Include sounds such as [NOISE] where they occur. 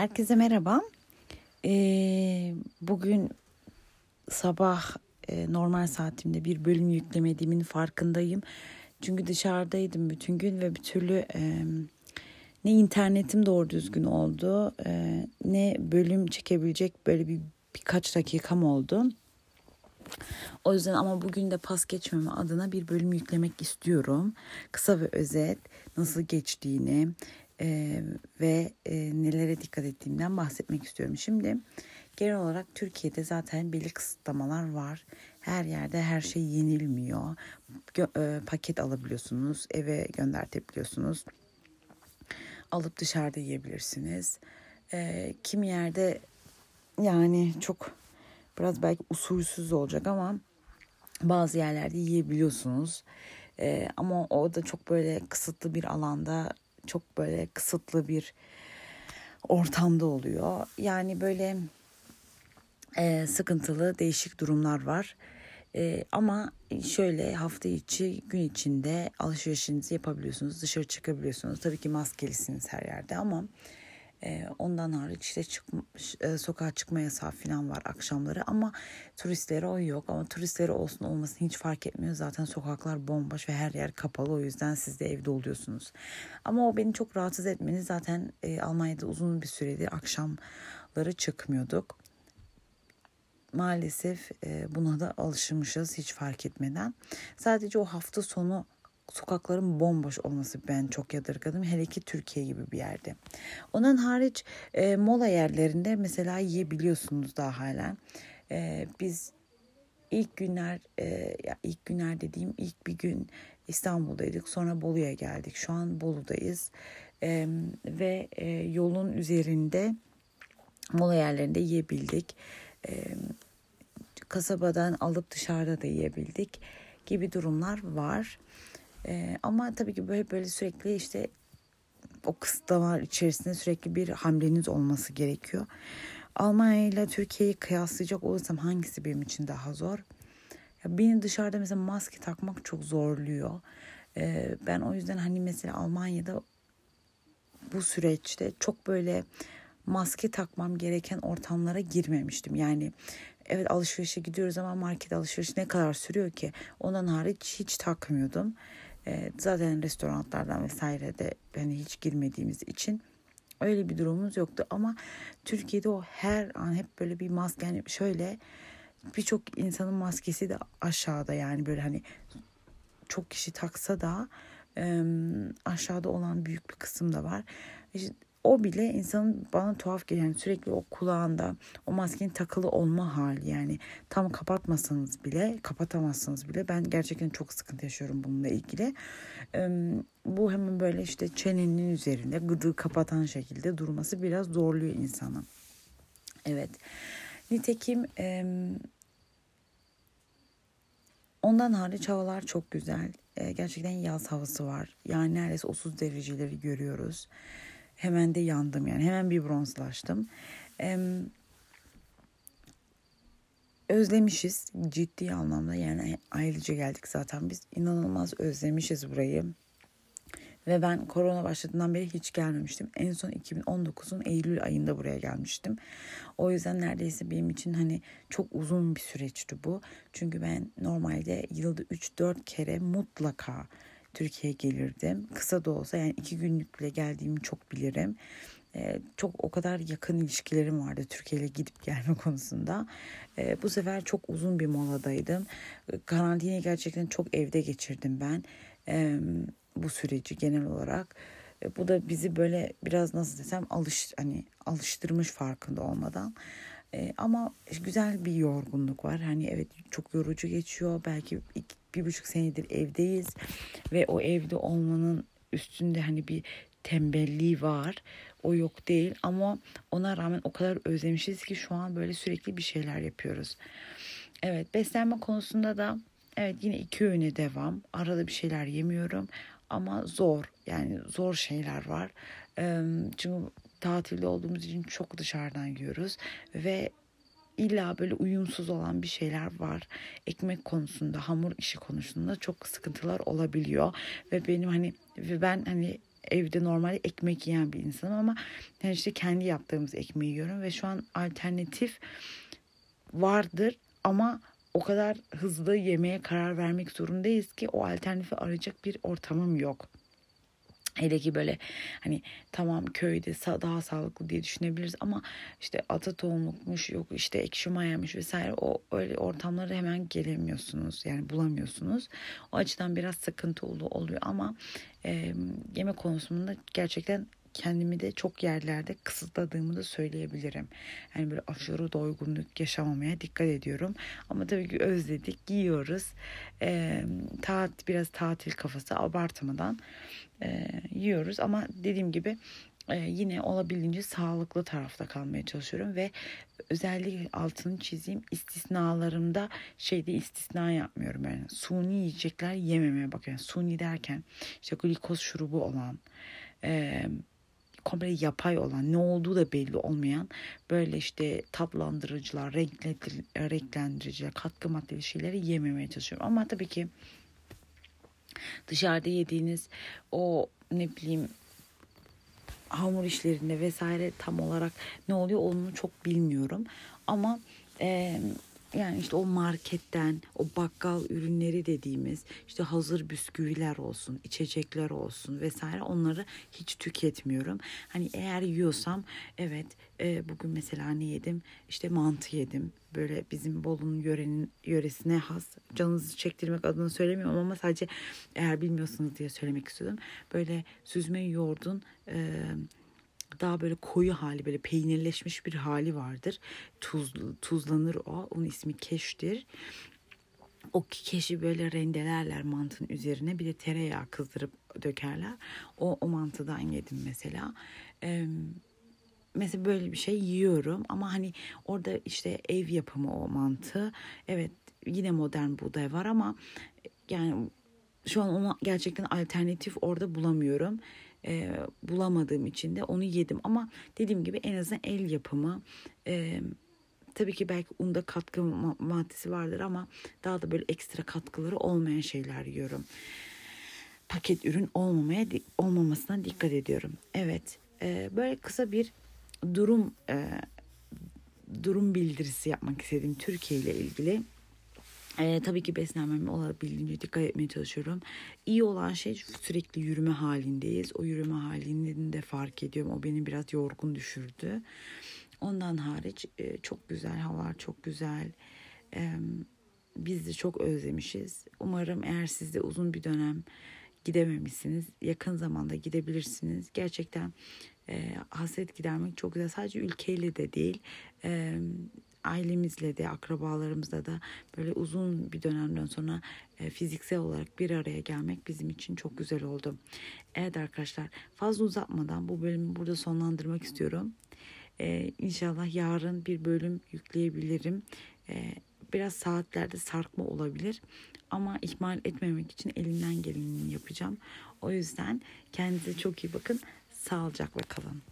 Herkese merhaba. Ee, bugün sabah e, normal saatimde bir bölüm yüklemediğimin farkındayım. Çünkü dışarıdaydım bütün gün ve bir türlü e, ne internetim doğru düzgün oldu e, ne bölüm çekebilecek böyle bir birkaç dakikam oldu. O yüzden ama bugün de pas geçmeme adına bir bölüm yüklemek istiyorum. Kısa ve özet nasıl geçtiğini, e, ve e, nelere dikkat ettiğimden bahsetmek istiyorum. Şimdi genel olarak Türkiye'de zaten belli kısıtlamalar var. Her yerde her şey yenilmiyor. Gö- e, paket alabiliyorsunuz, eve göndertebiliyorsunuz. Alıp dışarıda yiyebilirsiniz. E, kimi yerde yani çok biraz belki usulsüz olacak ama bazı yerlerde yiyebiliyorsunuz. Ee, ama o da çok böyle kısıtlı bir alanda çok böyle kısıtlı bir ortamda oluyor. Yani böyle e, sıkıntılı değişik durumlar var. E, ama şöyle hafta içi gün içinde alışverişinizi yapabiliyorsunuz. Dışarı çıkabiliyorsunuz. Tabii ki maskelisiniz her yerde ama e, ondan hariç işte çık, e, sokağa çıkma yasağı falan var akşamları ama turistlere o yok. Ama turistlere olsun olmasın hiç fark etmiyor. Zaten sokaklar bomboş ve her yer kapalı. O yüzden siz de evde oluyorsunuz. Ama o beni çok rahatsız etmeni zaten e, Almanya'da uzun bir süredir akşamları çıkmıyorduk. Maalesef e, buna da alışmışız hiç fark etmeden. Sadece o hafta sonu sokakların bomboş olması ben çok yadırgadım. Hele ki Türkiye gibi bir yerde. Onun hariç e, mola yerlerinde mesela yiyebiliyorsunuz daha hala. E, biz ilk günler e, ya ilk günler dediğim ilk bir gün İstanbul'daydık. Sonra Bolu'ya geldik. Şu an Bolu'dayız. E, ve e, yolun üzerinde mola yerlerinde yiyebildik. E, kasabadan alıp dışarıda da yiyebildik gibi durumlar var. Ee, ama tabii ki böyle böyle sürekli işte o kısıtlamalar içerisinde sürekli bir hamleniz olması gerekiyor. Almanya ile Türkiye'yi kıyaslayacak olursam hangisi benim için daha zor? Ya beni dışarıda mesela maske takmak çok zorluyor. Ee, ben o yüzden hani mesela Almanya'da bu süreçte çok böyle maske takmam gereken ortamlara girmemiştim. Yani evet alışverişe gidiyoruz ama market alışverişi ne kadar sürüyor ki? Ondan hariç hiç takmıyordum. E, zaten restoranlardan vesaire de hani hiç girmediğimiz için öyle bir durumumuz yoktu ama Türkiye'de o her an hep böyle bir maske yani şöyle birçok insanın maskesi de aşağıda yani böyle hani çok kişi taksa da e, aşağıda olan büyük bir kısım da var. İşte o bile insanın bana tuhaf geliyor. Yani sürekli o kulağında o maskenin takılı olma hali yani tam kapatmasanız bile kapatamazsınız bile ben gerçekten çok sıkıntı yaşıyorum bununla ilgili. bu hemen böyle işte çenenin üzerinde gıdığı kapatan şekilde durması biraz zorluyor insanı. Evet. Nitekim ondan hariç havalar çok güzel. gerçekten yaz havası var. Yani neredeyse 30 dereceleri görüyoruz. Hemen de yandım yani. Hemen bir bronzlaştım. Ee, özlemişiz ciddi anlamda yani ayrıca geldik zaten biz inanılmaz özlemişiz burayı. Ve ben korona başladığından beri hiç gelmemiştim. En son 2019'un Eylül ayında buraya gelmiştim. O yüzden neredeyse benim için hani çok uzun bir süreçti bu. Çünkü ben normalde yılda 3-4 kere mutlaka Türkiye'ye gelirdim. Kısa da olsa yani iki günlük bile geldiğimi çok bilirim. Ee, çok o kadar yakın ilişkilerim vardı Türkiye gidip gelme [LAUGHS] konusunda. Ee, bu sefer çok uzun bir moladaydım. Karantinayı gerçekten çok evde geçirdim ben. Ee, bu süreci genel olarak. Ee, bu da bizi böyle biraz nasıl desem alış hani alıştırmış farkında olmadan. Ee, ama güzel bir yorgunluk var. Hani evet çok yorucu geçiyor. Belki iki, bir buçuk senedir evdeyiz ve o evde olmanın üstünde hani bir tembelliği var. O yok değil ama ona rağmen o kadar özlemişiz ki şu an böyle sürekli bir şeyler yapıyoruz. Evet beslenme konusunda da evet yine iki öğüne devam. Arada bir şeyler yemiyorum ama zor yani zor şeyler var. Çünkü tatilde olduğumuz için çok dışarıdan yiyoruz ve illa böyle uyumsuz olan bir şeyler var. Ekmek konusunda, hamur işi konusunda çok sıkıntılar olabiliyor ve benim hani ve ben hani evde normalde ekmek yiyen bir insanım ama yani işte kendi yaptığımız ekmeği yiyorum ve şu an alternatif vardır ama o kadar hızlı yemeğe karar vermek zorundayız ki o alternatifi arayacak bir ortamım yok. Hele ki böyle hani tamam köyde daha sağlıklı diye düşünebiliriz ama işte ata tohumlukmuş yok işte ekşi mayamış vesaire o öyle ortamlara hemen gelemiyorsunuz yani bulamıyorsunuz. O açıdan biraz sıkıntılı oluyor ama e, yemek konusunda gerçekten kendimi de çok yerlerde kısıtladığımı da söyleyebilirim. Yani böyle aşırı doygunluk yaşamamaya dikkat ediyorum. Ama tabii ki özledik, yiyoruz. E, taat, biraz tatil kafası abartmadan e, yiyoruz. Ama dediğim gibi e, yine olabildiğince sağlıklı tarafta kalmaya çalışıyorum ve özellikle altını çizeyim istisnalarımda şeyde istisna yapmıyorum yani suni yiyecekler yememeye bakıyorum. Suni derken işte glikoz şurubu olan komple yapay olan ne olduğu da belli olmayan böyle işte tatlandırıcılar, renklendiriciler, katkı maddeli şeyleri yememeye çalışıyorum. Ama tabii ki dışarıda yediğiniz o ne bileyim hamur işlerinde vesaire tam olarak ne oluyor onu çok bilmiyorum. Ama e, yani işte o marketten o bakkal ürünleri dediğimiz işte hazır bisküviler olsun, içecekler olsun vesaire onları hiç tüketmiyorum. Hani eğer yiyorsam evet e, bugün mesela ne yedim? İşte mantı yedim. Böyle bizim Bolu'nun yörenin yöresine has. Canınızı çektirmek adına söylemiyorum ama sadece eğer bilmiyorsanız diye söylemek istedim. Böyle süzme yoğurdun e, daha böyle koyu hali böyle peynirleşmiş bir hali vardır. Tuz, tuzlanır o. Onun ismi keştir. O keşi böyle rendelerler mantının üzerine bir de tereyağı kızdırıp dökerler. O, o mantıdan yedim mesela. Ee, mesela böyle bir şey yiyorum ama hani orada işte ev yapımı o mantı. Evet yine modern buğday var ama yani şu an onu gerçekten alternatif orada bulamıyorum e, bulamadığım için de onu yedim. Ama dediğim gibi en azından el yapımı e, tabii ki belki unda katkı maddesi vardır ama daha da böyle ekstra katkıları olmayan şeyler yiyorum. Paket ürün olmamaya olmamasına dikkat ediyorum. Evet e, böyle kısa bir durum e, durum bildirisi yapmak istedim Türkiye ile ilgili. Ee, tabii ki beslenmeme olabildiğince dikkat etmeye çalışıyorum. İyi olan şey sürekli yürüme halindeyiz. O yürüme halini de fark ediyorum. O beni biraz yorgun düşürdü. Ondan hariç e, çok güzel hava, çok güzel. E, biz de çok özlemişiz. Umarım eğer siz de uzun bir dönem gidememişsiniz, yakın zamanda gidebilirsiniz. Gerçekten e, hasret gidermek çok güzel. Sadece ülkeyle de değil. E, ailemizle de akrabalarımızla da böyle uzun bir dönemden sonra e, fiziksel olarak bir araya gelmek bizim için çok güzel oldu. Evet arkadaşlar fazla uzatmadan bu bölümü burada sonlandırmak istiyorum. E, inşallah yarın bir bölüm yükleyebilirim. E, biraz saatlerde sarkma olabilir ama ihmal etmemek için elimden geleni yapacağım. O yüzden kendinize çok iyi bakın. Sağlıcakla kalın.